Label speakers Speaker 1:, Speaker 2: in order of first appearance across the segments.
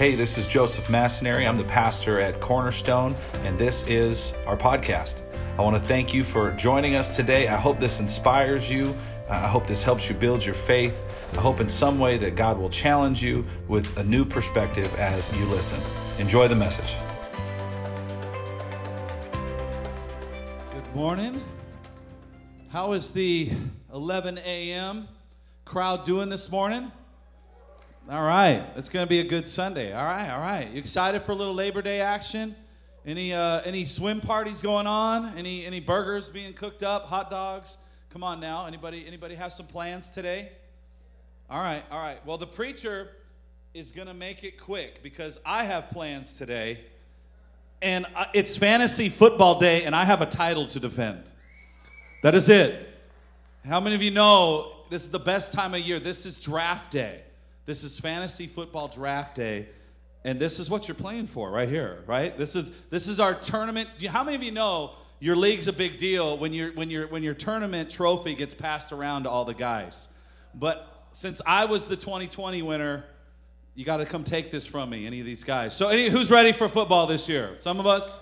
Speaker 1: Hey, this is Joseph Massonary. I'm the pastor at Cornerstone, and this is our podcast. I want to thank you for joining us today. I hope this inspires you. Uh, I hope this helps you build your faith. I hope in some way that God will challenge you with a new perspective as you listen. Enjoy the message.
Speaker 2: Good morning. How is the 11 a.m. crowd doing this morning? All right, it's going to be a good Sunday. All right, all right. You excited for a little Labor Day action? Any uh, any swim parties going on? Any any burgers being cooked up? Hot dogs? Come on now. Anybody anybody have some plans today? All right, all right. Well, the preacher is going to make it quick because I have plans today, and it's fantasy football day, and I have a title to defend. That is it. How many of you know this is the best time of year? This is draft day. This is fantasy football draft day. And this is what you're playing for right here, right? This is this is our tournament. How many of you know your league's a big deal when your when your when your tournament trophy gets passed around to all the guys? But since I was the 2020 winner, you got to come take this from me, any of these guys. So, any, who's ready for football this year? Some of us.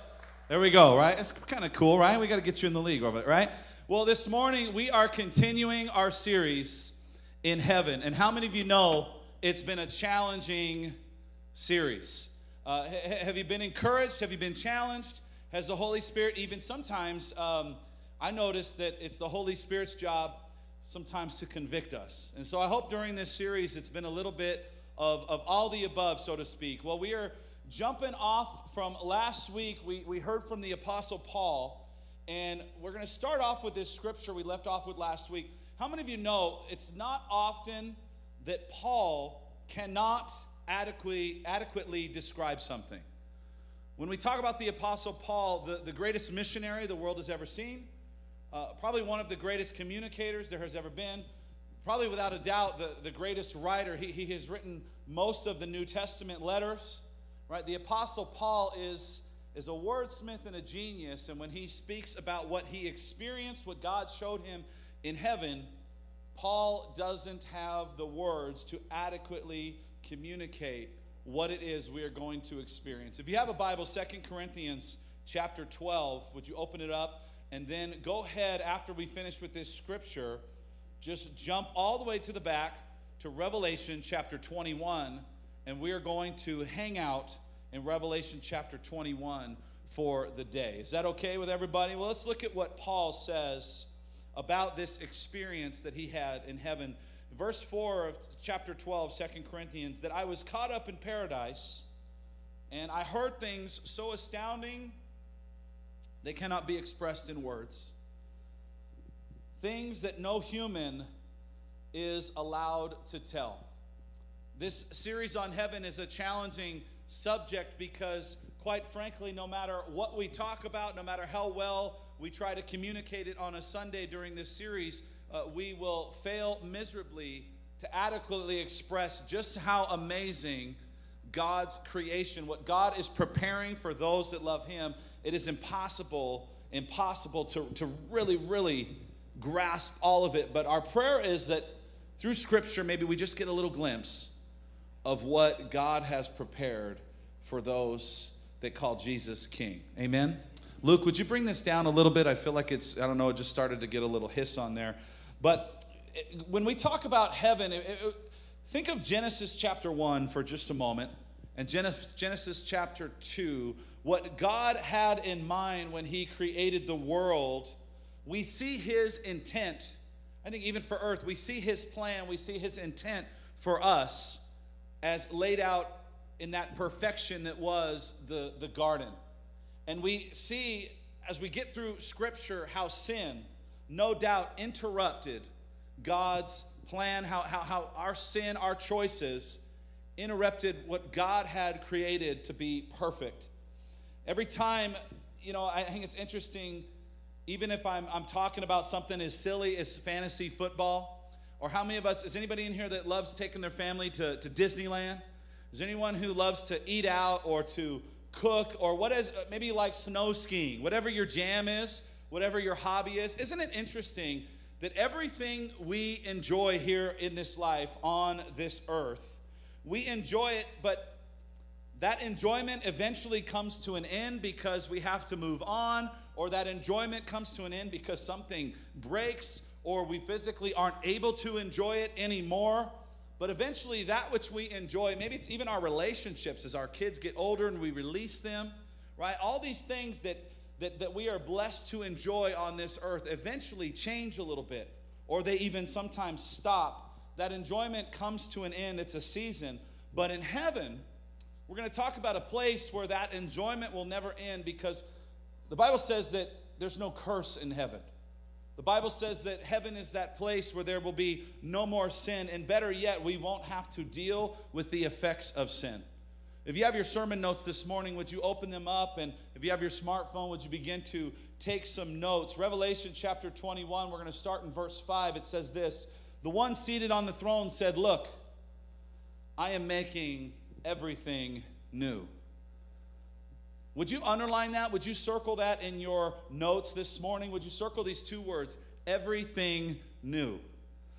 Speaker 2: There we go. Right? It's kind of cool, right? We got to get you in the league, over right? Well, this morning we are continuing our series in heaven, and how many of you know? It's been a challenging series. Uh, have you been encouraged? Have you been challenged? Has the Holy Spirit even sometimes, um, I noticed that it's the Holy Spirit's job sometimes to convict us. And so I hope during this series it's been a little bit of, of all the above, so to speak. Well, we are jumping off from last week. We, we heard from the Apostle Paul, and we're going to start off with this scripture we left off with last week. How many of you know it's not often that Paul cannot adequately, adequately describe something. When we talk about the Apostle Paul, the, the greatest missionary the world has ever seen, uh, probably one of the greatest communicators there has ever been, probably without a doubt the, the greatest writer. He, he has written most of the New Testament letters, right? The Apostle Paul is, is a wordsmith and a genius, and when he speaks about what he experienced, what God showed him in heaven, Paul doesn't have the words to adequately communicate what it is we are going to experience. If you have a Bible, Second Corinthians chapter 12, would you open it up? And then go ahead after we finish with this scripture, just jump all the way to the back to Revelation chapter 21, and we are going to hang out in Revelation chapter 21 for the day. Is that okay with everybody? Well, let's look at what Paul says about this experience that he had in heaven. Verse 4 of chapter 12, 2 Corinthians, that I was caught up in paradise and I heard things so astounding they cannot be expressed in words. Things that no human is allowed to tell. This series on heaven is a challenging subject because, quite frankly, no matter what we talk about, no matter how well we try to communicate it on a Sunday during this series, uh, we will fail miserably to adequately express just how amazing God's creation, what God is preparing for those that love Him. It is impossible, impossible to, to really, really grasp all of it. But our prayer is that through Scripture, maybe we just get a little glimpse of what God has prepared for those that call Jesus King. Amen. Luke, would you bring this down a little bit? I feel like it's, I don't know, it just started to get a little hiss on there. But eh, when we talk about heaven, it, it, think of Genesis chapter 1 for just a moment and Genesis chapter 2. What God had in mind when He created the world, we see His intent. I think even for earth, we see His plan, we see His intent for us as laid out in that perfection that was the, the garden. And we see as we get through Scripture how sin, no doubt, interrupted God's plan, how, how, how our sin, our choices, interrupted what God had created to be perfect. Every time, you know, I think it's interesting, even if I'm, I'm talking about something as silly as fantasy football, or how many of us, is anybody in here that loves taking their family to, to Disneyland? Is anyone who loves to eat out or to cook, or what is uh, maybe like snow skiing, whatever your jam is, whatever your hobby is. Isn't it interesting that everything we enjoy here in this life on this earth, we enjoy it, but that enjoyment eventually comes to an end because we have to move on, or that enjoyment comes to an end because something breaks, or we physically aren't able to enjoy it anymore. But eventually, that which we enjoy, maybe it's even our relationships as our kids get older and we release them, right? All these things that, that, that we are blessed to enjoy on this earth eventually change a little bit, or they even sometimes stop. That enjoyment comes to an end, it's a season. But in heaven, we're going to talk about a place where that enjoyment will never end because the Bible says that there's no curse in heaven. The Bible says that heaven is that place where there will be no more sin, and better yet, we won't have to deal with the effects of sin. If you have your sermon notes this morning, would you open them up? And if you have your smartphone, would you begin to take some notes? Revelation chapter 21, we're going to start in verse 5. It says this The one seated on the throne said, Look, I am making everything new. Would you underline that? Would you circle that in your notes this morning? Would you circle these two words? Everything new.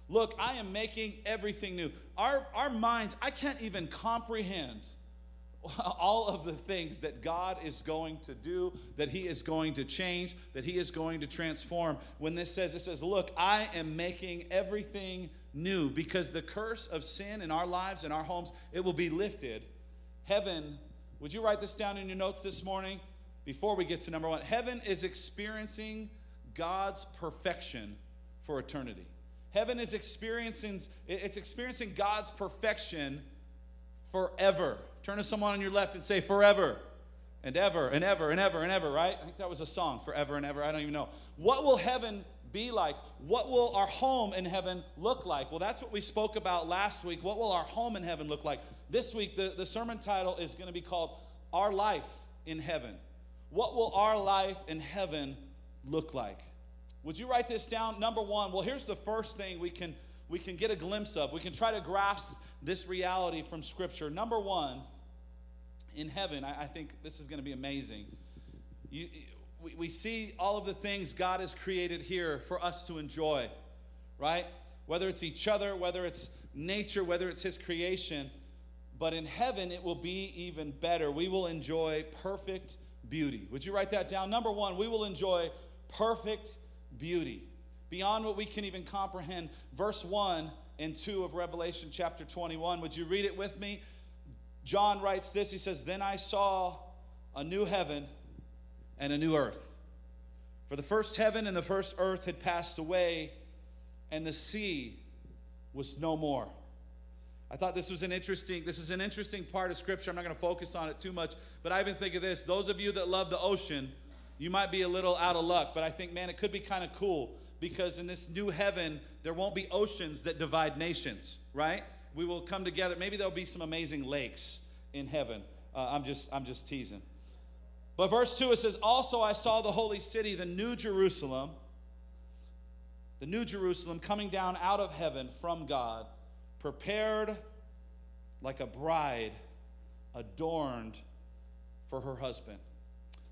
Speaker 2: Look, I am making everything new. Our, our minds, I can't even comprehend all of the things that God is going to do, that He is going to change, that He is going to transform. When this says, it says, Look, I am making everything new because the curse of sin in our lives and our homes, it will be lifted. Heaven would you write this down in your notes this morning before we get to number one? Heaven is experiencing God's perfection for eternity. Heaven is experiencing it's experiencing God's perfection forever. Turn to someone on your left and say forever and ever and ever and ever and ever, right? I think that was a song, forever and ever. I don't even know. What will heaven be like? What will our home in heaven look like? Well, that's what we spoke about last week. What will our home in heaven look like? This week, the, the sermon title is going to be called Our Life in Heaven. What will our life in heaven look like? Would you write this down? Number one, well, here's the first thing we can we can get a glimpse of. We can try to grasp this reality from Scripture. Number one, in heaven, I, I think this is going to be amazing. You, we, we see all of the things God has created here for us to enjoy, right? Whether it's each other, whether it's nature, whether it's His creation. But in heaven, it will be even better. We will enjoy perfect beauty. Would you write that down? Number one, we will enjoy perfect beauty beyond what we can even comprehend. Verse 1 and 2 of Revelation chapter 21. Would you read it with me? John writes this He says, Then I saw a new heaven and a new earth. For the first heaven and the first earth had passed away, and the sea was no more. I thought this was an interesting, this is an interesting part of scripture. I'm not going to focus on it too much, but I even think of this. Those of you that love the ocean, you might be a little out of luck, but I think, man, it could be kind of cool because in this new heaven, there won't be oceans that divide nations, right? We will come together. Maybe there'll be some amazing lakes in heaven. Uh, I'm just, I'm just teasing. But verse 2 it says, Also I saw the holy city, the new Jerusalem, the new Jerusalem coming down out of heaven from God prepared like a bride adorned for her husband.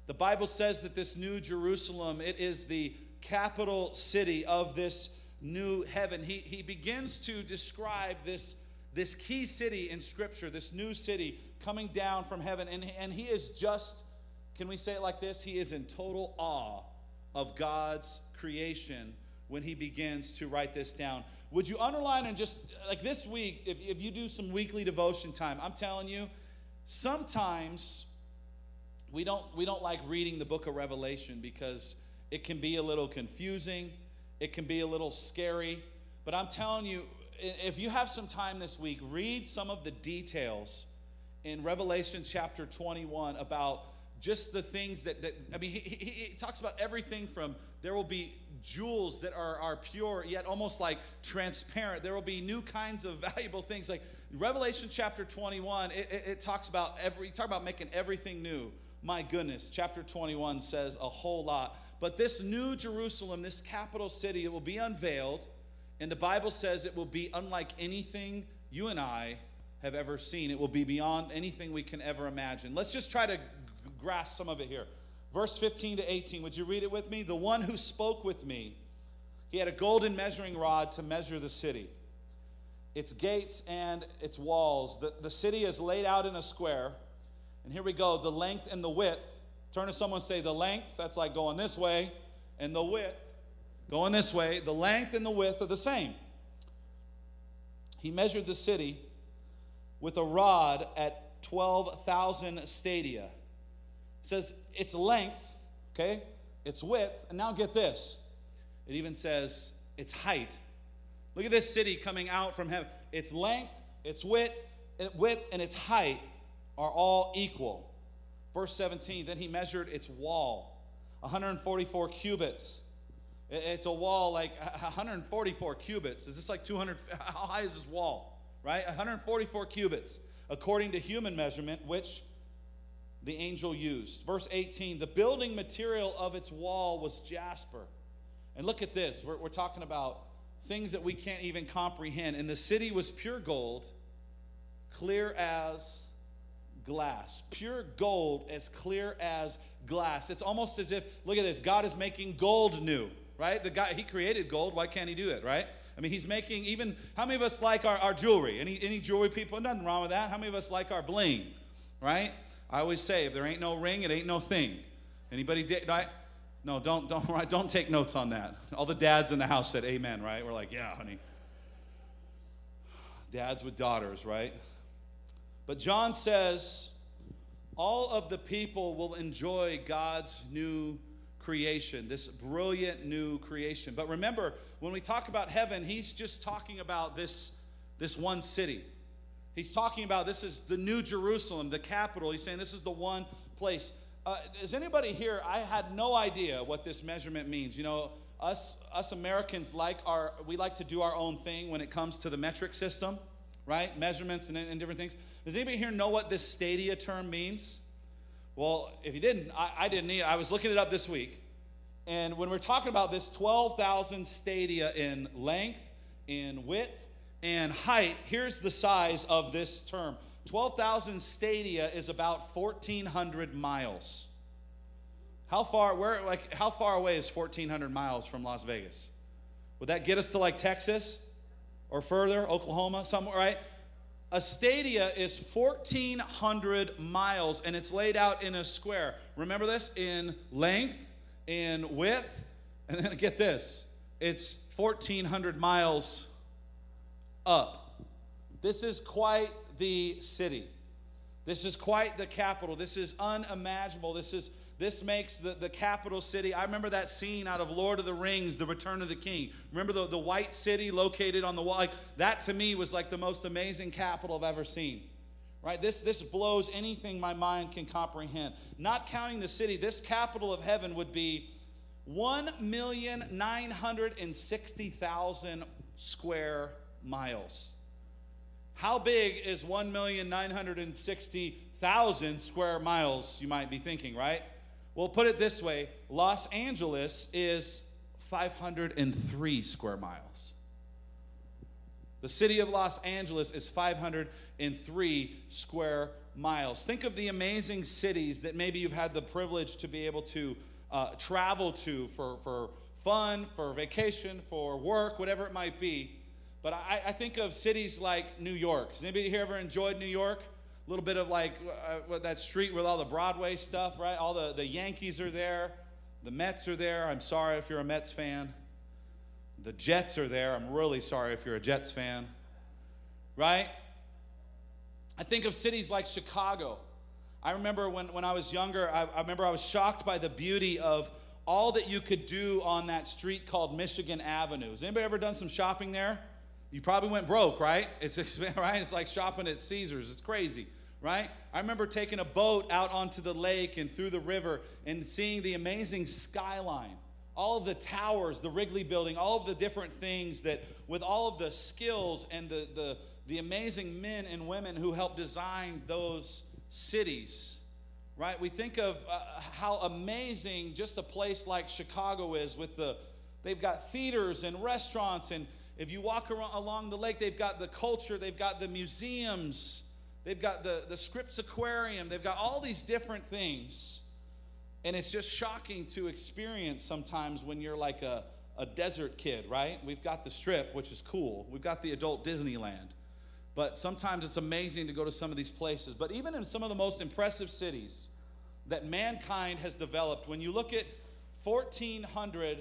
Speaker 2: The Bible says that this new Jerusalem, it is the capital city of this new heaven. He, he begins to describe this, this key city in Scripture, this new city coming down from heaven. And, and he is just, can we say it like this? He is in total awe of God's creation when he begins to write this down. Would you underline and just like this week, if, if you do some weekly devotion time, I'm telling you, sometimes we don't we don't like reading the book of Revelation because it can be a little confusing, it can be a little scary. But I'm telling you, if you have some time this week, read some of the details in Revelation chapter 21 about just the things that, that I mean, he, he, he talks about everything from there will be jewels that are, are pure, yet almost like transparent. There will be new kinds of valuable things. Like Revelation chapter 21, it, it, it talks about every, talk about making everything new. My goodness, chapter 21 says a whole lot. But this new Jerusalem, this capital city, it will be unveiled. And the Bible says it will be unlike anything you and I have ever seen. It will be beyond anything we can ever imagine. Let's just try to grasp some of it here. Verse 15 to 18, would you read it with me? The one who spoke with me, he had a golden measuring rod to measure the city, its gates and its walls. The, the city is laid out in a square, And here we go the length and the width. Turn to someone say, the length, that's like going this way, and the width, going this way. The length and the width are the same. He measured the city with a rod at 12,000 stadia. Says its length, okay, its width, and now get this. It even says its height. Look at this city coming out from heaven. Its length, its width, width and its height are all equal. Verse 17, then he measured its wall, 144 cubits. It's a wall like 144 cubits. Is this like 200? How high is this wall? Right? 144 cubits, according to human measurement, which the angel used. Verse 18 the building material of its wall was jasper. And look at this. We're, we're talking about things that we can't even comprehend. And the city was pure gold, clear as glass. Pure gold, as clear as glass. It's almost as if, look at this, God is making gold new right? The guy, he created gold. Why can't he do it, right? I mean, he's making even, how many of us like our, our jewelry? Any, any jewelry people? Nothing wrong with that. How many of us like our bling, right? I always say, if there ain't no ring, it ain't no thing. Anybody, did, right? No, don't, don't, don't take notes on that. All the dads in the house said amen, right? We're like, yeah, honey. Dads with daughters, right? But John says, all of the people will enjoy God's new creation, this brilliant new creation. But remember, when we talk about heaven, he's just talking about this, this one city. He's talking about this is the new Jerusalem, the capital. He's saying this is the one place. Uh, is anybody here? I had no idea what this measurement means. You know, us us Americans like our we like to do our own thing when it comes to the metric system, right? Measurements and, and different things. Does anybody here know what this stadia term means? Well, if you didn't, I, I didn't either. I was looking it up this week. And when we're talking about this 12,000 stadia in length, in width, and height, here's the size of this term 12,000 stadia is about 1,400 miles. How far, where, like, how far away is 1,400 miles from Las Vegas? Would that get us to like Texas or further, Oklahoma, somewhere, right? A stadia is 1,400 miles and it's laid out in a square. Remember this? In length, in width, and then get this it's 1,400 miles up. This is quite the city. This is quite the capital. This is unimaginable. This is this makes the, the capital city. I remember that scene out of Lord of the Rings, The Return of the King. Remember the, the white city located on the wall? Like that to me was like the most amazing capital I've ever seen. Right? This, this blows anything my mind can comprehend. Not counting the city, this capital of heaven would be 1,960,000 square miles. How big is 1,960,000 square miles, you might be thinking, right? Well, put it this way Los Angeles is 503 square miles. The city of Los Angeles is 503 square miles. Think of the amazing cities that maybe you've had the privilege to be able to uh, travel to for, for fun, for vacation, for work, whatever it might be. But I, I think of cities like New York. Has anybody here ever enjoyed New York? A little bit of like uh, that street with all the Broadway stuff, right? All the, the Yankees are there, the Mets are there. I'm sorry if you're a Mets fan. The Jets are there. I'm really sorry if you're a Jets fan, right? I think of cities like Chicago. I remember when, when I was younger, I, I remember I was shocked by the beauty of all that you could do on that street called Michigan Avenue. Has anybody ever done some shopping there? You probably went broke, right? It's right. It's like shopping at Caesars. It's crazy right? I remember taking a boat out onto the lake and through the river and seeing the amazing skyline. All of the towers, the Wrigley building, all of the different things that, with all of the skills and the, the, the amazing men and women who helped design those cities, right? We think of uh, how amazing just a place like Chicago is with the, they've got theaters and restaurants. And if you walk around, along the lake, they've got the culture, they've got the museums They've got the, the Scripps Aquarium. They've got all these different things. And it's just shocking to experience sometimes when you're like a, a desert kid, right? We've got the strip, which is cool. We've got the adult Disneyland. but sometimes it's amazing to go to some of these places. But even in some of the most impressive cities that mankind has developed, when you look at 1,400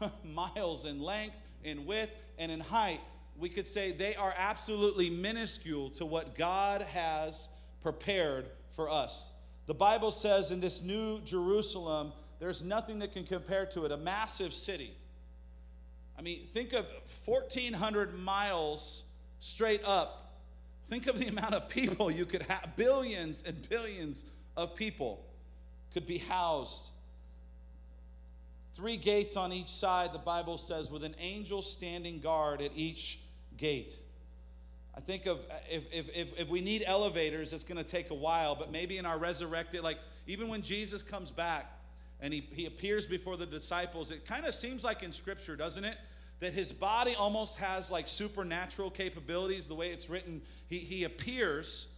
Speaker 2: miles in length, in width, and in height, we could say they are absolutely minuscule to what God has prepared for us. The Bible says in this new Jerusalem, there's nothing that can compare to it, a massive city. I mean, think of 1,400 miles straight up. Think of the amount of people you could have, billions and billions of people could be housed. Three gates on each side, the Bible says, with an angel standing guard at each gate. I think of if, if, if, we need elevators, it's going to take a while, but maybe in our resurrected, like even when Jesus comes back and he, he appears before the disciples, it kind of seems like in Scripture, doesn't it? That his body almost has like supernatural capabilities, the way it's written. He, he appears,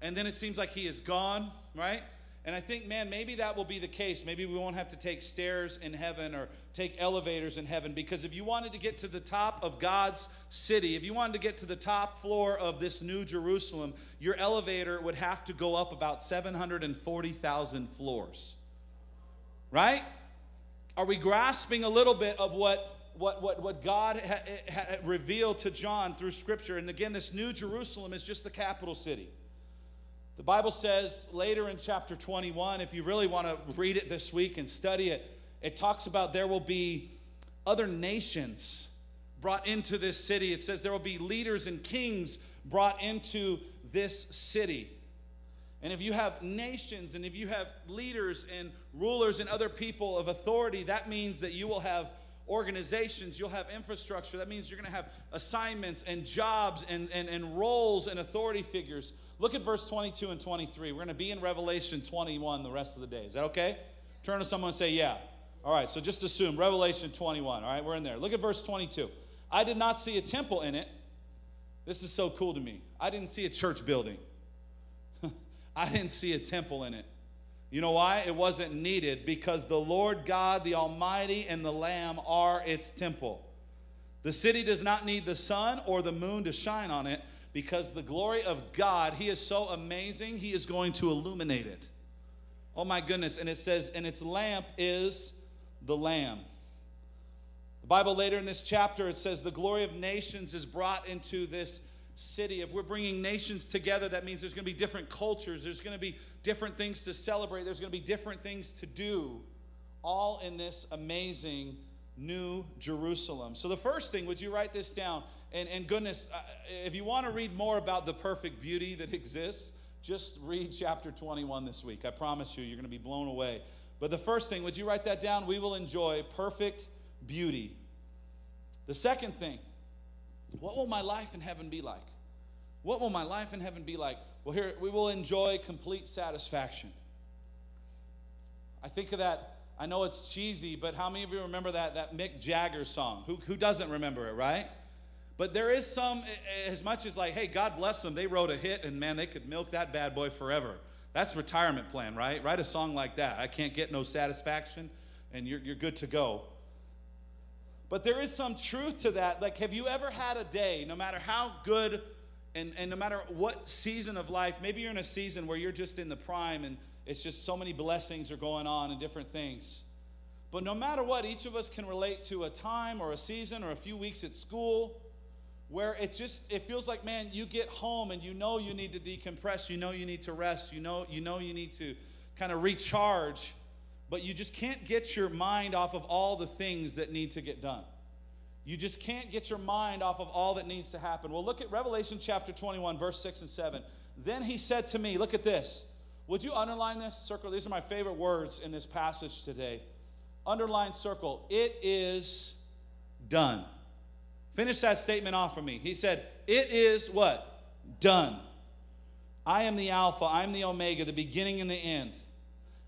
Speaker 2: and then it seems like he is gone, right? And I think, man, maybe that will be the case. Maybe we won't have to take stairs in heaven or take elevators in heaven. Because if you wanted to get to the top of God's city, if you wanted to get to the top floor of this new Jerusalem, your elevator would have to go up about 740,000 floors. Right? Are we grasping a little bit of what? What, what, what God ha- ha- revealed to John through Scripture. And again, this new Jerusalem is just the capital city. The Bible says later in chapter 21, if you really want to read it this week and study it, it talks about there will be other nations brought into this city. It says there will be leaders and kings brought into this city. And if you have nations and if you have leaders and rulers and other people of authority, that means that you will have organizations, you'll have infrastructure. That means you're going to have assignments and jobs and, and, and roles and authority figures. Look at verse 22 and 23. We're going to be in Revelation 21 the rest of the day. Is that okay? Turn to someone and say, Yeah. All right, so just assume Revelation 21. All right, we're in there. Look at verse 22. I did not see a temple in it. This is so cool to me. I didn't see a church building, I didn't see a temple in it. You know why? It wasn't needed because the Lord God, the Almighty, and the Lamb are its temple. The city does not need the sun or the moon to shine on it because the glory of God, He is so amazing, He is going to illuminate it. Oh my goodness. And it says, and its lamp is the Lamb. The Bible later in this chapter, it says, the glory of nations is brought into this city. If we're bringing nations together, that means there's going to be different cultures, there's going to be different things to celebrate, there's going to be different things to do, all in this amazing New Jerusalem. So, the first thing, would you write this down? And, and goodness, uh, if you want to read more about the perfect beauty that exists, just read chapter 21 this week. I promise you, you're going to be blown away. But the first thing, would you write that down? We will enjoy perfect beauty. The second thing, what will my life in heaven be like? What will my life in heaven be like? Well, here, we will enjoy complete satisfaction. I think of that I know it's cheesy, but how many of you remember that, that Mick Jagger song? Who, who doesn't remember it, right? But there is some, as much as like, hey, God bless them, they wrote a hit and man, they could milk that bad boy forever. That's retirement plan, right? Write a song like that. I can't get no satisfaction and you're, you're good to go. But there is some truth to that. Like, have you ever had a day, no matter how good and, and no matter what season of life, maybe you're in a season where you're just in the prime and it's just so many blessings are going on and different things. But no matter what, each of us can relate to a time or a season or a few weeks at school where it just it feels like man you get home and you know you need to decompress you know you need to rest you know you know you need to kind of recharge but you just can't get your mind off of all the things that need to get done you just can't get your mind off of all that needs to happen well look at revelation chapter 21 verse 6 and 7 then he said to me look at this would you underline this? Circle. These are my favorite words in this passage today. Underline circle. It is done. Finish that statement off for me. He said, It is what? Done. I am the Alpha, I am the Omega, the beginning and the end.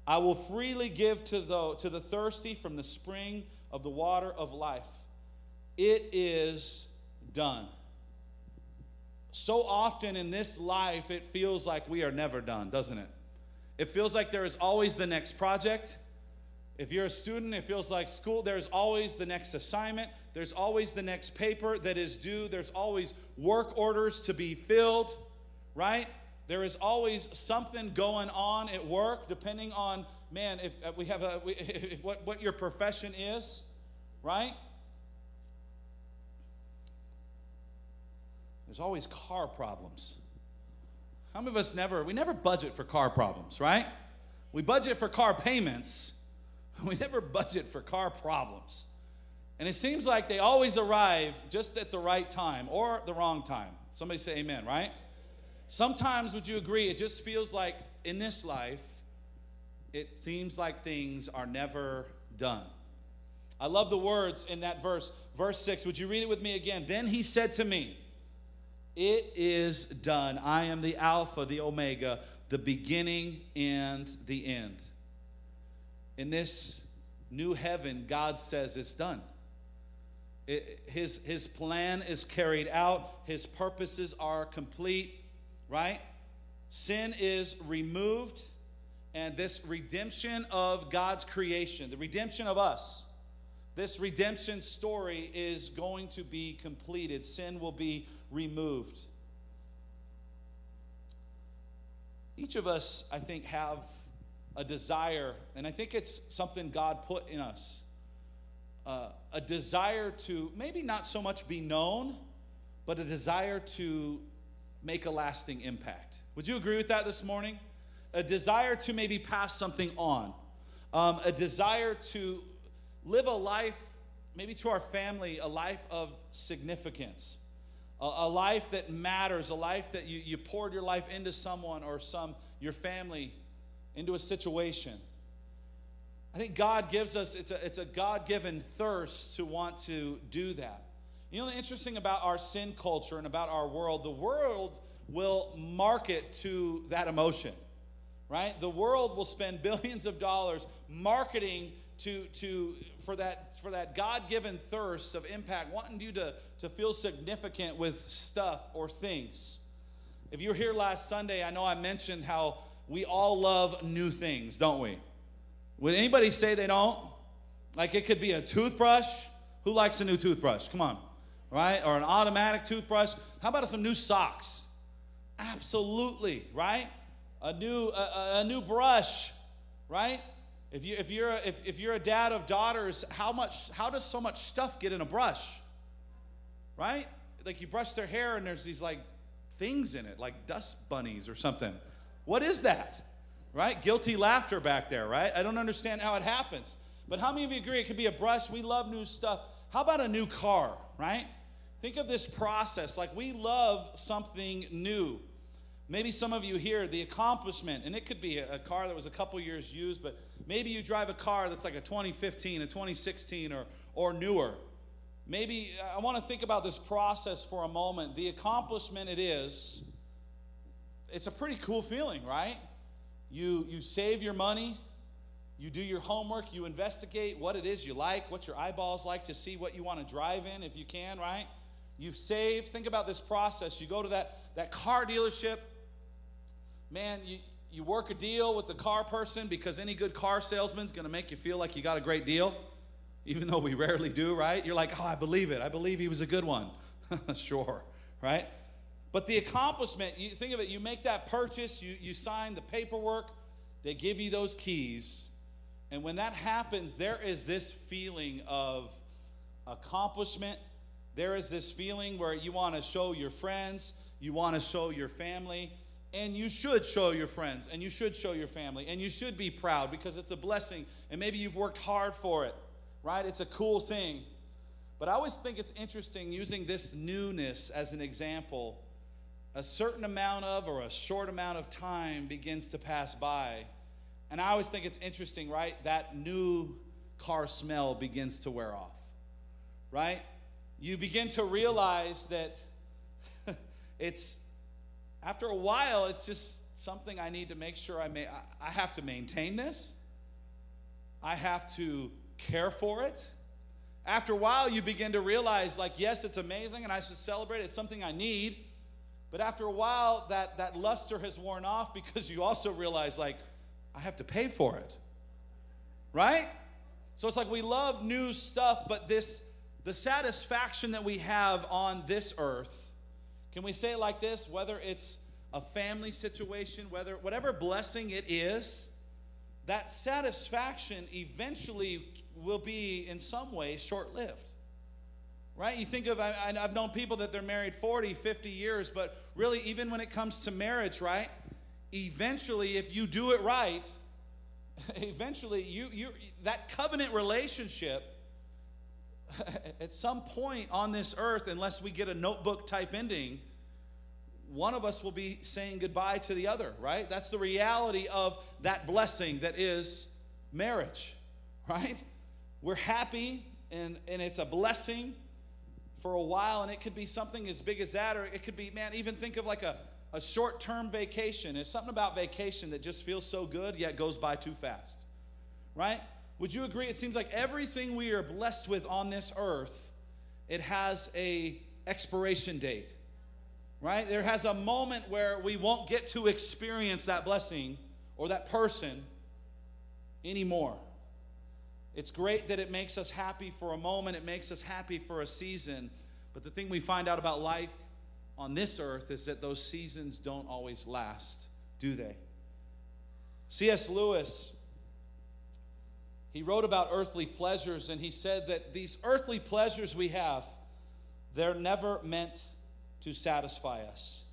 Speaker 2: I will freely give to the, to the thirsty from the spring of the water of life. It is done. So often in this life, it feels like we are never done, doesn't it? It feels like there is always the next project. If you're a student, it feels like school, there's always the next assignment, there's always the next paper that is due, there's always work orders to be filled, right? There is always something going on at work, depending on, man, if uh, we have a, if what, what your profession is, right? There's always car problems. How many of us never, we never budget for car problems, right? We budget for car payments, we never budget for car problems. And it seems like they always arrive just at the right time or the wrong time. Somebody say amen, right? Sometimes, would you agree, it just feels like in this life, it seems like things are never done. I love the words in that verse, verse 6. Would you read it with me again? Then he said to me, It is done. I am the Alpha, the Omega, the beginning and the end. In this new heaven, God says it's done. It, his, his plan is carried out, His purposes are complete, right? Sin is removed, and this redemption of God's creation, the redemption of us, this redemption story is going to be completed. Sin will be removed. Each of us, I think, have a desire, and I think it's something God put in us uh, a desire to maybe not so much be known, but a desire to make a lasting impact. Would you agree with that this morning? A desire to maybe pass something on, um, a desire to live a life, maybe to our family, a life of significance, a, a life that matters, a life that you, you poured your life into someone or some your family into a situation. I think God gives us, it's a, it's a God given thirst to want to do that. You know, the interesting about our sin culture and about our world, the world will market to that emotion, right? The world will spend billions of dollars marketing to, to, for that, for that God given thirst of impact, wanting you to, to feel significant with stuff or things. If you were here last Sunday, I know I mentioned how we all love new things, don't we? Would anybody say they don't? Like it could be a toothbrush. Who likes a new toothbrush? Come on. Right? Or an automatic toothbrush. How about some new socks? Absolutely, right? A new a, a new brush, right? If you if you're a, if, if you're a dad of daughters, how much how does so much stuff get in a brush? Right? Like you brush their hair and there's these like things in it, like dust bunnies or something. What is that? Right? Guilty laughter back there, right? I don't understand how it happens. But how many of you agree it could be a brush? We love new stuff. How about a new car, right? Think of this process like we love something new. Maybe some of you here, the accomplishment, and it could be a, car that was a couple years used, but maybe you drive a car that's like a 2015, a 2016, or, or newer. Maybe I want to think about this process for a moment. The accomplishment it is, it's a pretty cool feeling, right? You, you save your money, you do your homework, you investigate what it is you like, what your eyeballs like to see what you want to drive in if you can, right? You've saved. Think about this process. You go to that, that car dealership, man, you, you work a deal with the car person because any good car salesman's going to make you feel like you got a great deal, even though we rarely do, right? You're like, oh, I believe it. I believe he was a good one. sure, right? But the accomplishment, you think of it, you make that purchase, you, you sign the paperwork, they give you those keys. And when that happens, there is this feeling of accomplishment. There is this feeling where you want to show your friends, you want to show your family, and you should show your friends, and you should show your family, and you should be proud because it's a blessing, and maybe you've worked hard for it, right? It's a cool thing. But I always think it's interesting using this newness as an example a certain amount of or a short amount of time begins to pass by. And I always think it's interesting, right? That new car smell begins to wear off, right? You begin to realize that it's, after a while, it's just something I need to make sure I may, I have to maintain this. I have to care for it. After a while, you begin to realize, like, yes, it's amazing and I should celebrate. It's something I need but after a while, that, that luster has worn off because you also realize, like, I have to pay for it. Right? So it's like we love new stuff, but this, the satisfaction that we have on this earth, can we say like this? Whether it's a family situation, whether whatever blessing it is, that satisfaction eventually will be in some way short lived. Right? You think of, I, have known people that they're married 40, 50 years, but really, even when it comes to marriage, right? Eventually, if you do it right, eventually you, you that covenant relationship at some point on this earth, unless we get a notebook type ending, one of us will be saying goodbye to the other, right? That's the reality of that blessing that is marriage, right? We're happy and, and it's a blessing for a while, and it could be something as big as that, or it could be, man, even think of like a, a short term vacation. It's something about vacation that just feels so good, yet goes by too fast, right? Would you agree? It seems like everything we are blessed with on this earth, it has a expiration date right? There has a moment where we won't get to experience that blessing or that person anymore. It's great that it makes us happy for a moment, it makes us happy for a season. But the thing we find out about life on this earth is that those seasons don't always last, do they? C.S. Lewis, he wrote about earthly pleasures and he said that these earthly pleasures we have, they're never meant to satisfy us.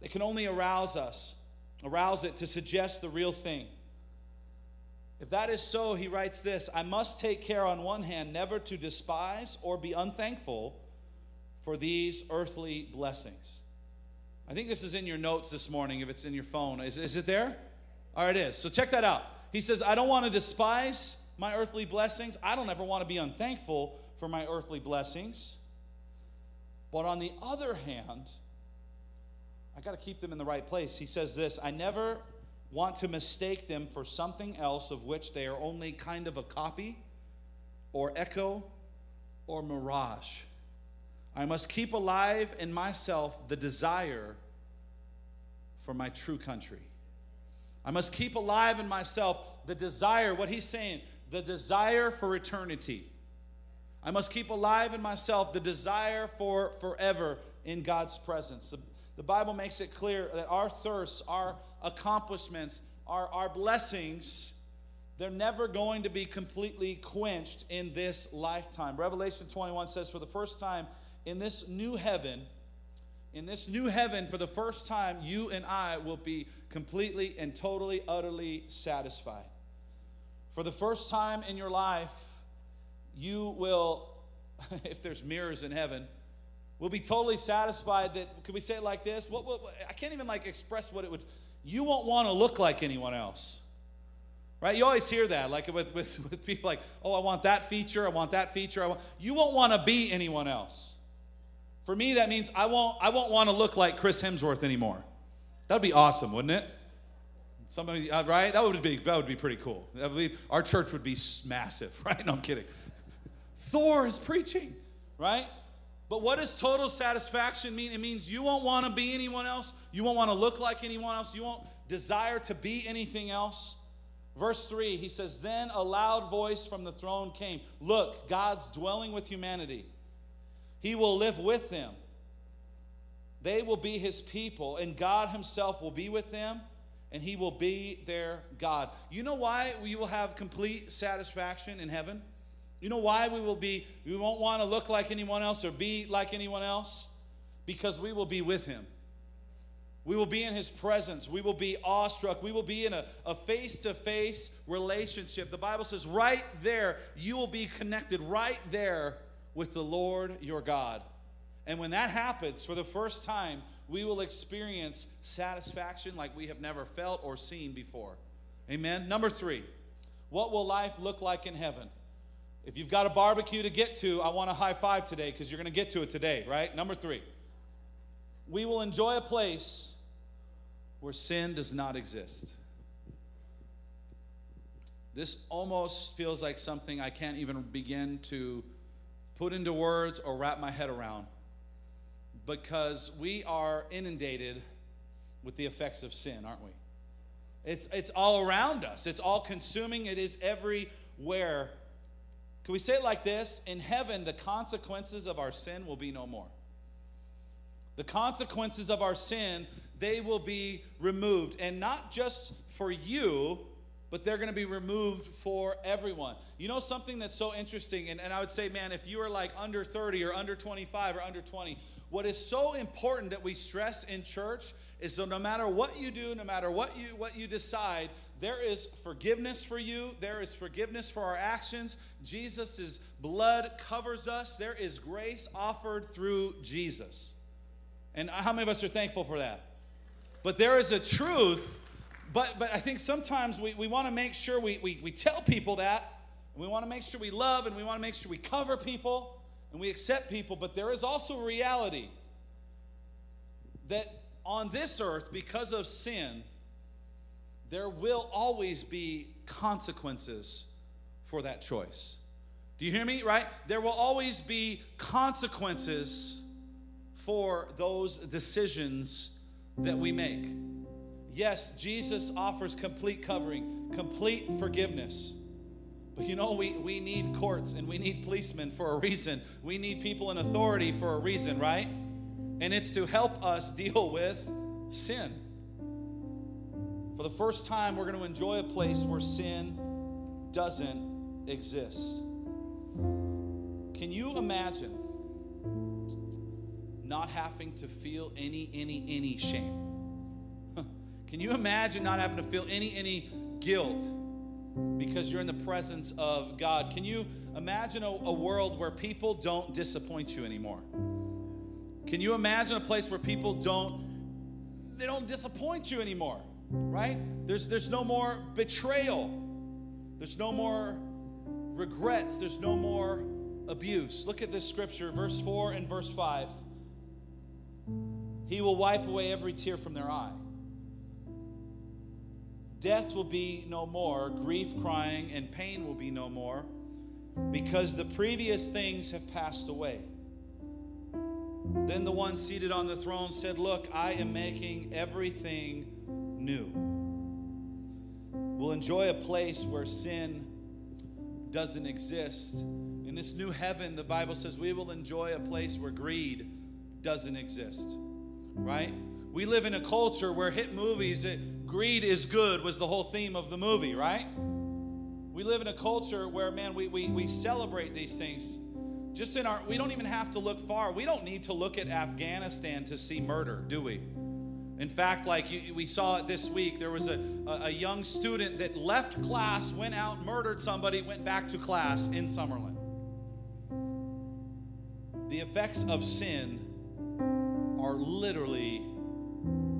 Speaker 2: They can only arouse us, arouse it to suggest the real thing. If that is so, he writes this I must take care, on one hand, never to despise or be unthankful for these earthly blessings. I think this is in your notes this morning, if it's in your phone. Is, is it there? All right, it is. So check that out. He says, I don't want to despise my earthly blessings. I don't ever want to be unthankful for my earthly blessings. But on the other hand, I got to keep them in the right place. He says this I never want to mistake them for something else of which they are only kind of a copy or echo or mirage. I must keep alive in myself the desire for my true country. I must keep alive in myself the desire, what he's saying, the desire for eternity. I must keep alive in myself the desire for forever in God's presence. The, Bible makes it clear that our thirsts, our accomplishments, our, our blessings, they're never going to be completely quenched in this lifetime. Revelation 21 says, For the first time in this new heaven, in this new heaven, for the first time, you and I will be completely and totally, utterly satisfied. For the first time in your life, you will, if there's mirrors in heaven, will be totally satisfied that, could we say it like this? What, what, I can't even like express what it would, you won't want to look like anyone else. Right? You always hear that, like with, with, with people like, oh, I want that feature, I want that feature. I want, you won't want to be anyone else. For me, that means I won't, I won't want to look like Chris Hemsworth anymore. That would be awesome, wouldn't it? Somebody, uh, right? That would be that would be pretty cool. Be, our church would be massive, right? No, I'm kidding. Thor is preaching, right? But what does total satisfaction mean? It means you won't want to be anyone else. You won't want to look like anyone else. You won't desire to be anything else. Verse 3, he says, Then a loud voice from the throne came Look, God's dwelling with humanity. He will live with them. They will be his people, and God himself will be with them, and he will be their God. You know why we will have complete satisfaction in heaven? You know why we will be, we won't want to look like anyone else or be like anyone else? Because we will be with him. We will be in his presence. We will be awestruck. We will be in a face to face relationship. The Bible says, right there, you will be connected right there with the Lord your God. And when that happens, for the first time, we will experience satisfaction like we have never felt or seen before. Amen. Number three, what will life look like in heaven? If you've got a barbecue to get to, I want a high five today because you're going to get to it today, right? Number three, we will enjoy a place where sin does not exist. This almost feels like something I can't even begin to put into words or wrap my head around because we are inundated with the effects of sin, aren't we? It's, it's all around us, it's all consuming, it is every where, can we say it like this? In heaven, the consequences of our sin will be no more. The consequences of our sin, they will be removed. And not just for you, but they're going to be removed for everyone. You know something that's so interesting? And, and I would say, man, if you are like under 30 or under 25 or under 20, what is so important that we stress in church is so no matter what you do, no matter what you what you decide, there is forgiveness for you. There is forgiveness for our actions. Jesus' blood covers us. There is grace offered through Jesus. And how many of us are thankful for that? But there is a truth, but, but I think sometimes we, we want to make sure we, we, we tell people that, and we want to make sure we love, and we want to make sure we cover people, and we accept people, but there is also reality that on this earth, because of sin, there will always be consequences for that choice. Do you hear me? Right? There will always be consequences for those decisions that we make. Yes, Jesus offers complete covering, complete forgiveness. But you know, we, we need courts and we need policemen for a reason. We need people in authority for a reason, right? And it's to help us deal with sin. For the first time, we're going to enjoy a place where sin doesn't exist. Can you imagine not having to feel any, any, any shame? Can you imagine not having to feel any, any guilt because you're in the presence of God? Can you imagine a, a world where people don't disappoint you anymore? Can you imagine a place where people don't they don't disappoint you anymore? Right? There's there's no more betrayal. There's no more regrets. There's no more abuse. Look at this scripture, verse 4 and verse 5. He will wipe away every tear from their eye. Death will be no more, grief, crying, and pain will be no more, because the previous things have passed away. Then the one seated on the throne said, Look, I am making everything new. We'll enjoy a place where sin doesn't exist. In this new heaven, the Bible says we will enjoy a place where greed doesn't exist, right? We live in a culture where hit movies, it, greed is good was the whole theme of the movie, right? We live in a culture where, man, we, we, we celebrate these things just in our, we don't even have to look far. We don't need to look at Afghanistan to see murder, do we? In fact, like you, we saw it this week, there was a, a, young student that left class, went out, murdered somebody, went back to class in Summerlin. The effects of sin are literally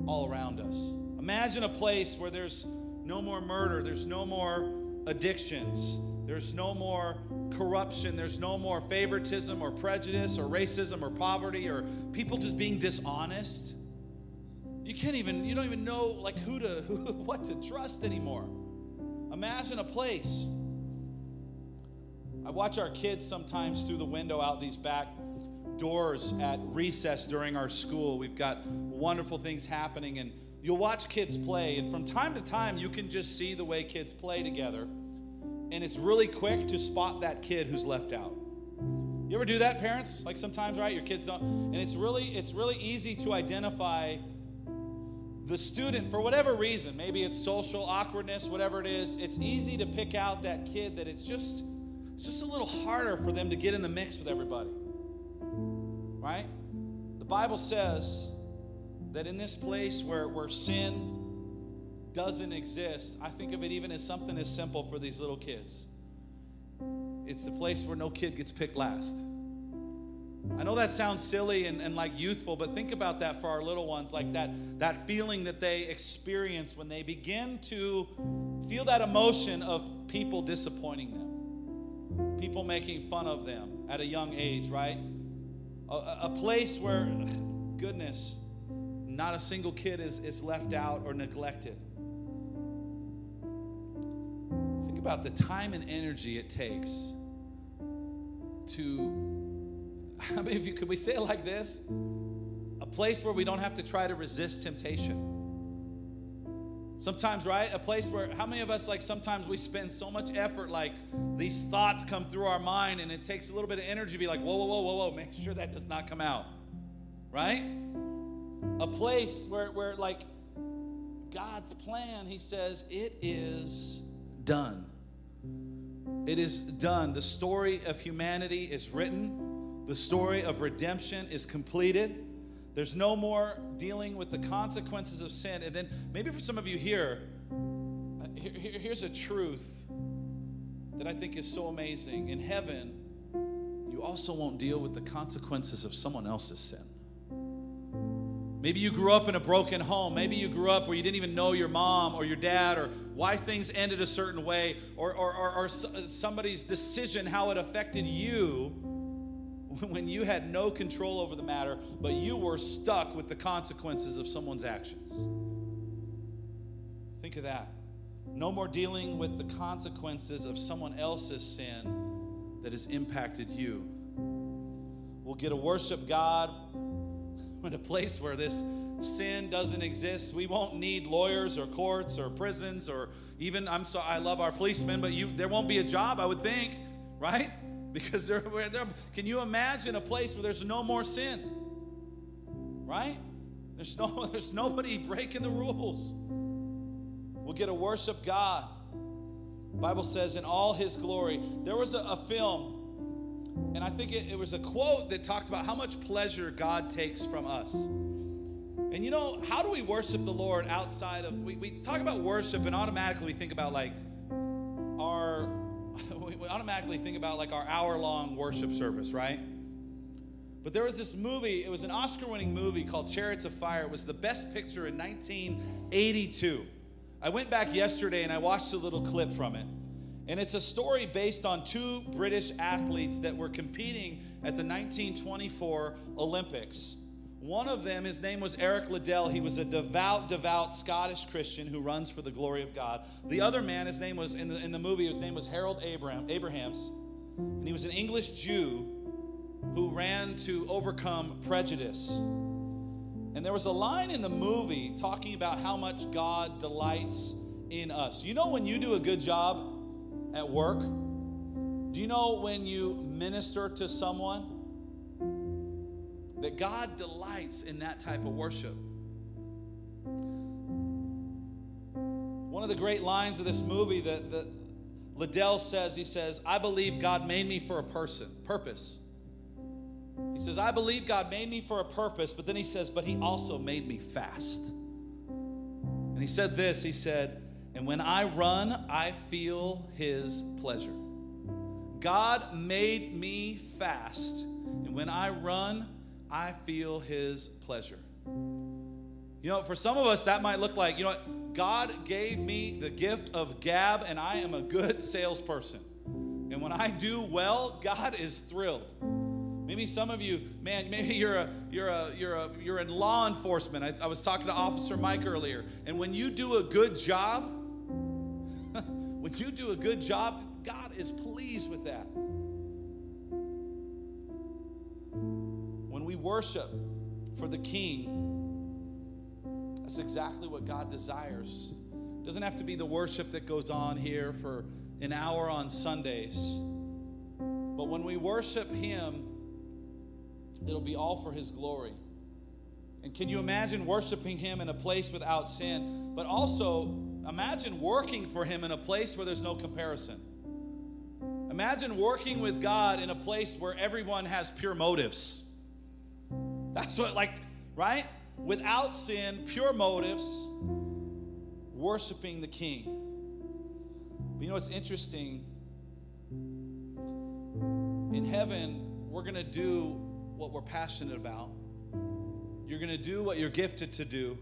Speaker 2: all around us. Imagine a place where there's no more murder, there's no more addictions, there's no more corruption. There's no more favoritism or prejudice or racism or poverty or people just being dishonest. You can't even, you don't even know like who to, who, what to trust anymore. Imagine a place. I watch our kids sometimes through the window out these back doors at recess during our school. We've got wonderful things happening, and you'll watch kids play, and from time to time, you can just see the way kids play together and it's really quick to spot that kid who's left out. You ever do that, parents? Like sometimes, right? Your kids don't, and it's really it's really easy to identify the student for whatever reason. Maybe it's social awkwardness, whatever it is. It's easy to pick out that kid that it's just it's just a little harder for them to get in the mix with everybody. Right? The Bible says that in this place where, where sin doesn't exist, I think of it even as something as simple for these little kids. It's a place where no kid gets picked last. I know that sounds silly and, and like youthful, but think about that for our little ones, like that, that feeling that they experience when they begin to feel that emotion of people disappointing them, people making fun of them at a young age, right? A, a place where, goodness, not a single kid is, is left out or neglected. Think about the time and energy it takes to, I mean, if you could we say it like this? A place where we don't have to try to resist temptation. Sometimes, right? A place where, how many of us, like, sometimes we spend so much effort, like, these thoughts come through our mind, and it takes a little bit of energy to be like, whoa, whoa, whoa, whoa, whoa, make sure that does not come out, right? A place where, where like, God's plan, He says, it is done. It is done. The story of humanity is written, the story of redemption is completed. There's no more dealing with the consequences of sin. And then maybe for some of you here, uh, here, here's a truth that I think is so amazing. In heaven, you also won't deal with the consequences of someone else's sin. Maybe you grew up in a broken home. Maybe you grew up where you didn't even know your mom or your dad or why things ended a certain way or, or, or, or somebody's decision, how it affected you when you had no control over the matter, but you were stuck with the consequences of someone's actions. Think of that. No more dealing with the consequences of someone else's sin that has impacted you. We'll get to worship God in a place where this sin doesn't exist. We won't need lawyers or courts or prisons or even I'm sorry, I love our policemen, but you there won't be a job, I would think, right? Because they're, they're, can you imagine a place where there's no more sin? Right? There's no there's nobody breaking the rules. We'll get to worship god. Bible says in all his glory. There was a, a film and i think it, it was a quote that talked about how much pleasure god takes from us. And you know how do we worship the lord outside of we, we talk about worship and automatically we think about like our we automatically think about like our hour long worship service, right? But there was this movie, it was an Oscar winning movie called Chariots of Fire. It was the best picture in 1982. I went back yesterday and I watched a little clip from it. And it's a story based on two British athletes that were competing at the 1924 Olympics. One of them, his name was Eric Liddell. He was a devout, devout Scottish Christian who runs for the glory of God. The other man, his name was, in the, in the movie, his name was Harold Abraham, Abrahams. And he was an English Jew who ran to overcome prejudice. And there was a line in the movie talking about how much God delights in us. You know, when you do a good job at work, do you know when you minister to someone? That God delights in that type of worship. One of the great lines of this movie that, that Liddell says, he says, I believe God made me for a person, purpose. He says, I believe God made me for a purpose, but then he says, but he also made me fast. And he said this, he said, and when I run, I feel his pleasure. God made me fast, and when I run, I feel his pleasure. You know, for some of us, that might look like, you know what? God gave me the gift of gab, and I am a good salesperson. And when I do well, God is thrilled. Maybe some of you, man, maybe you're a you're a you're a you're in law enforcement. I, I was talking to Officer Mike earlier, and when you do a good job, when you do a good job, God is pleased with that. Worship for the King, that's exactly what God desires. It doesn't have to be the worship that goes on here for an hour on Sundays. But when we worship Him, it'll be all for His glory. And can you imagine worshiping Him in a place without sin? But also, imagine working for Him in a place where there's no comparison. Imagine working with God in a place where everyone has pure motives. That's what, like, right? Without sin, pure motives, worshiping the King. But you know what's interesting? In heaven, we're going to do what we're passionate about. You're going to do what you're gifted to do.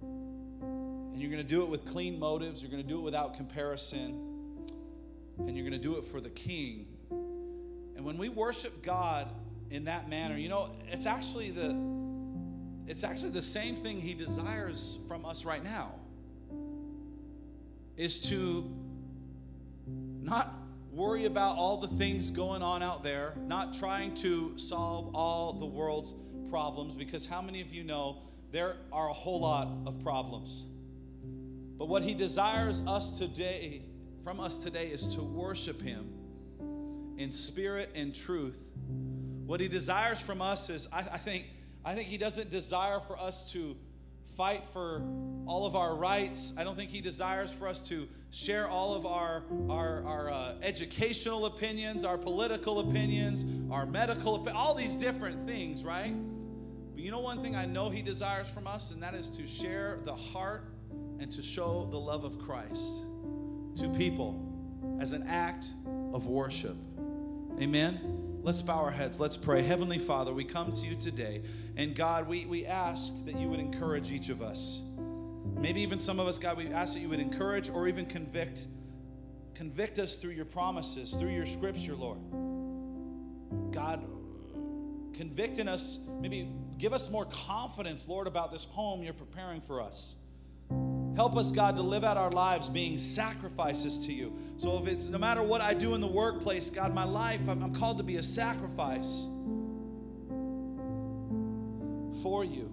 Speaker 2: And you're going to do it with clean motives. You're going to do it without comparison. And you're going to do it for the King. And when we worship God in that manner, you know, it's actually the it's actually the same thing he desires from us right now. Is to not worry about all the things going on out there, not trying to solve all the world's problems because how many of you know there are a whole lot of problems. But what he desires us today, from us today, is to worship him in spirit and truth. What he desires from us is, I, I think, I think he doesn't desire for us to fight for all of our rights. I don't think he desires for us to share all of our, our, our uh, educational opinions, our political opinions, our medical, all these different things, right? But you know one thing I know he desires from us, and that is to share the heart and to show the love of Christ to people as an act of worship. Amen. Let's bow our heads. Let's pray. Heavenly Father, we come to you today. And God, we, we ask that you would encourage each of us. Maybe even some of us, God, we ask that you would encourage or even convict. Convict us through your promises, through your scripture, Lord. God, convict in us, maybe give us more confidence, Lord, about this home you're preparing for us. Help us, God, to live out our lives being sacrifices to you. So if it's no matter what I do in the workplace, God, my life, I'm, I'm called to be a sacrifice for you.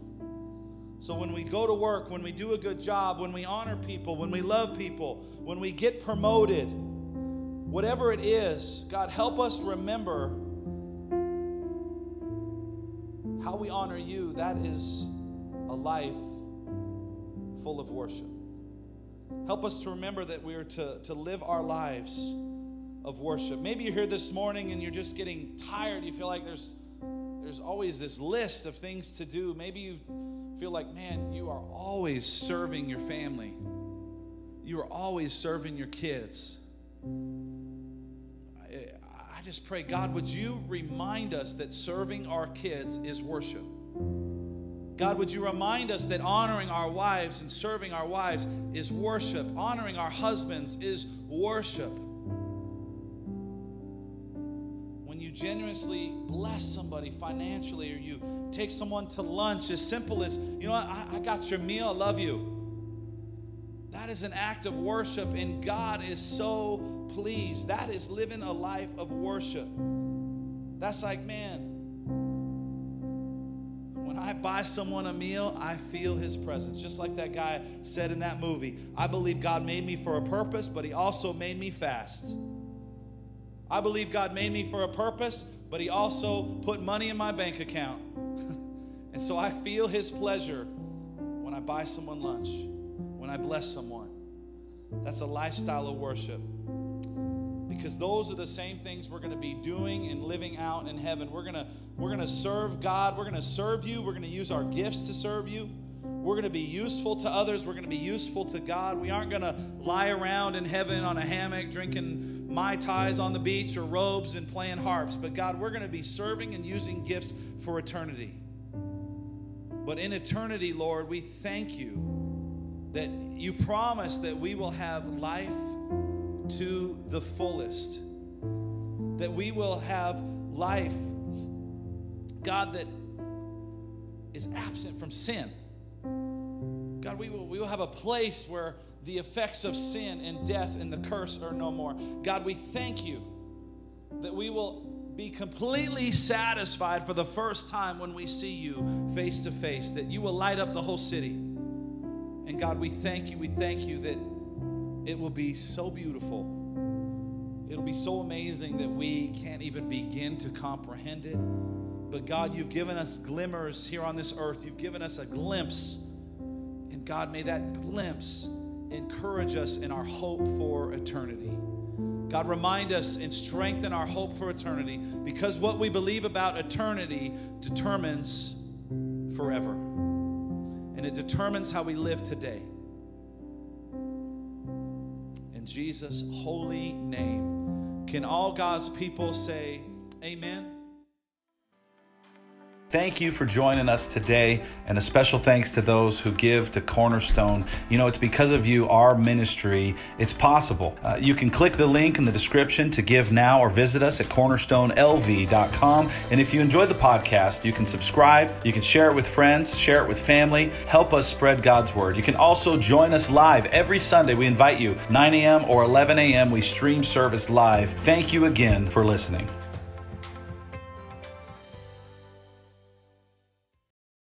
Speaker 2: So when we go to work, when we do a good job, when we honor people, when we love people, when we get promoted, whatever it is, God, help us remember how we honor you. That is a life full of worship. Help us to remember that we are to, to live our lives of worship. Maybe you're here this morning and you're just getting tired. You feel like there's there's always this list of things to do. Maybe you feel like, man, you are always serving your family. You are always serving your kids. I, I just pray, God, would you remind us that serving our kids is worship? God, would you remind us that honoring our wives and serving our wives is worship? Honoring our husbands is worship. When you generously bless somebody financially or you take someone to lunch, as simple as, you know what, I, I got your meal, I love you. That is an act of worship, and God is so pleased. That is living a life of worship. That's like, man, buy someone a meal, I feel his presence. Just like that guy said in that movie. I believe God made me for a purpose, but he also made me fast. I believe God made me for a purpose, but he also put money in my bank account. and so I feel his pleasure when I buy someone lunch, when I bless someone. That's a lifestyle of worship because those are the same things we're going to be doing and living out in heaven. We're going to we're going to serve God, we're going to serve you, we're going to use our gifts to serve you. We're going to be useful to others, we're going to be useful to God. We aren't going to lie around in heaven on a hammock drinking mai tais on the beach or robes and playing harps, but God, we're going to be serving and using gifts for eternity. But in eternity, Lord, we thank you that you promise that we will have life to the fullest. That we will have life, God, that is absent from sin. God, we will, we will have a place where the effects of sin and death and the curse are no more. God, we thank you that we will be completely satisfied for the first time when we see you face to face, that you will light up the whole city. And God, we thank you, we thank you that it will be so beautiful. It'll be so amazing that we can't even begin to comprehend it. But God, you've given us glimmers here on this earth. You've given us a glimpse. And God, may that glimpse encourage us in our hope for eternity. God, remind us and strengthen our hope for eternity because what we believe about eternity determines forever. And it determines how we live today. Jesus' holy name. Can all God's people say, Amen?
Speaker 1: Thank you for joining us today, and a special thanks to those who give to Cornerstone. You know, it's because of you, our ministry, it's possible. Uh, you can click the link in the description to give now or visit us at cornerstonelv.com. And if you enjoyed the podcast, you can subscribe, you can share it with friends, share it with family, help us spread God's word. You can also join us live every Sunday. We invite you, 9 a.m. or 11 a.m., we stream service live. Thank you again for listening.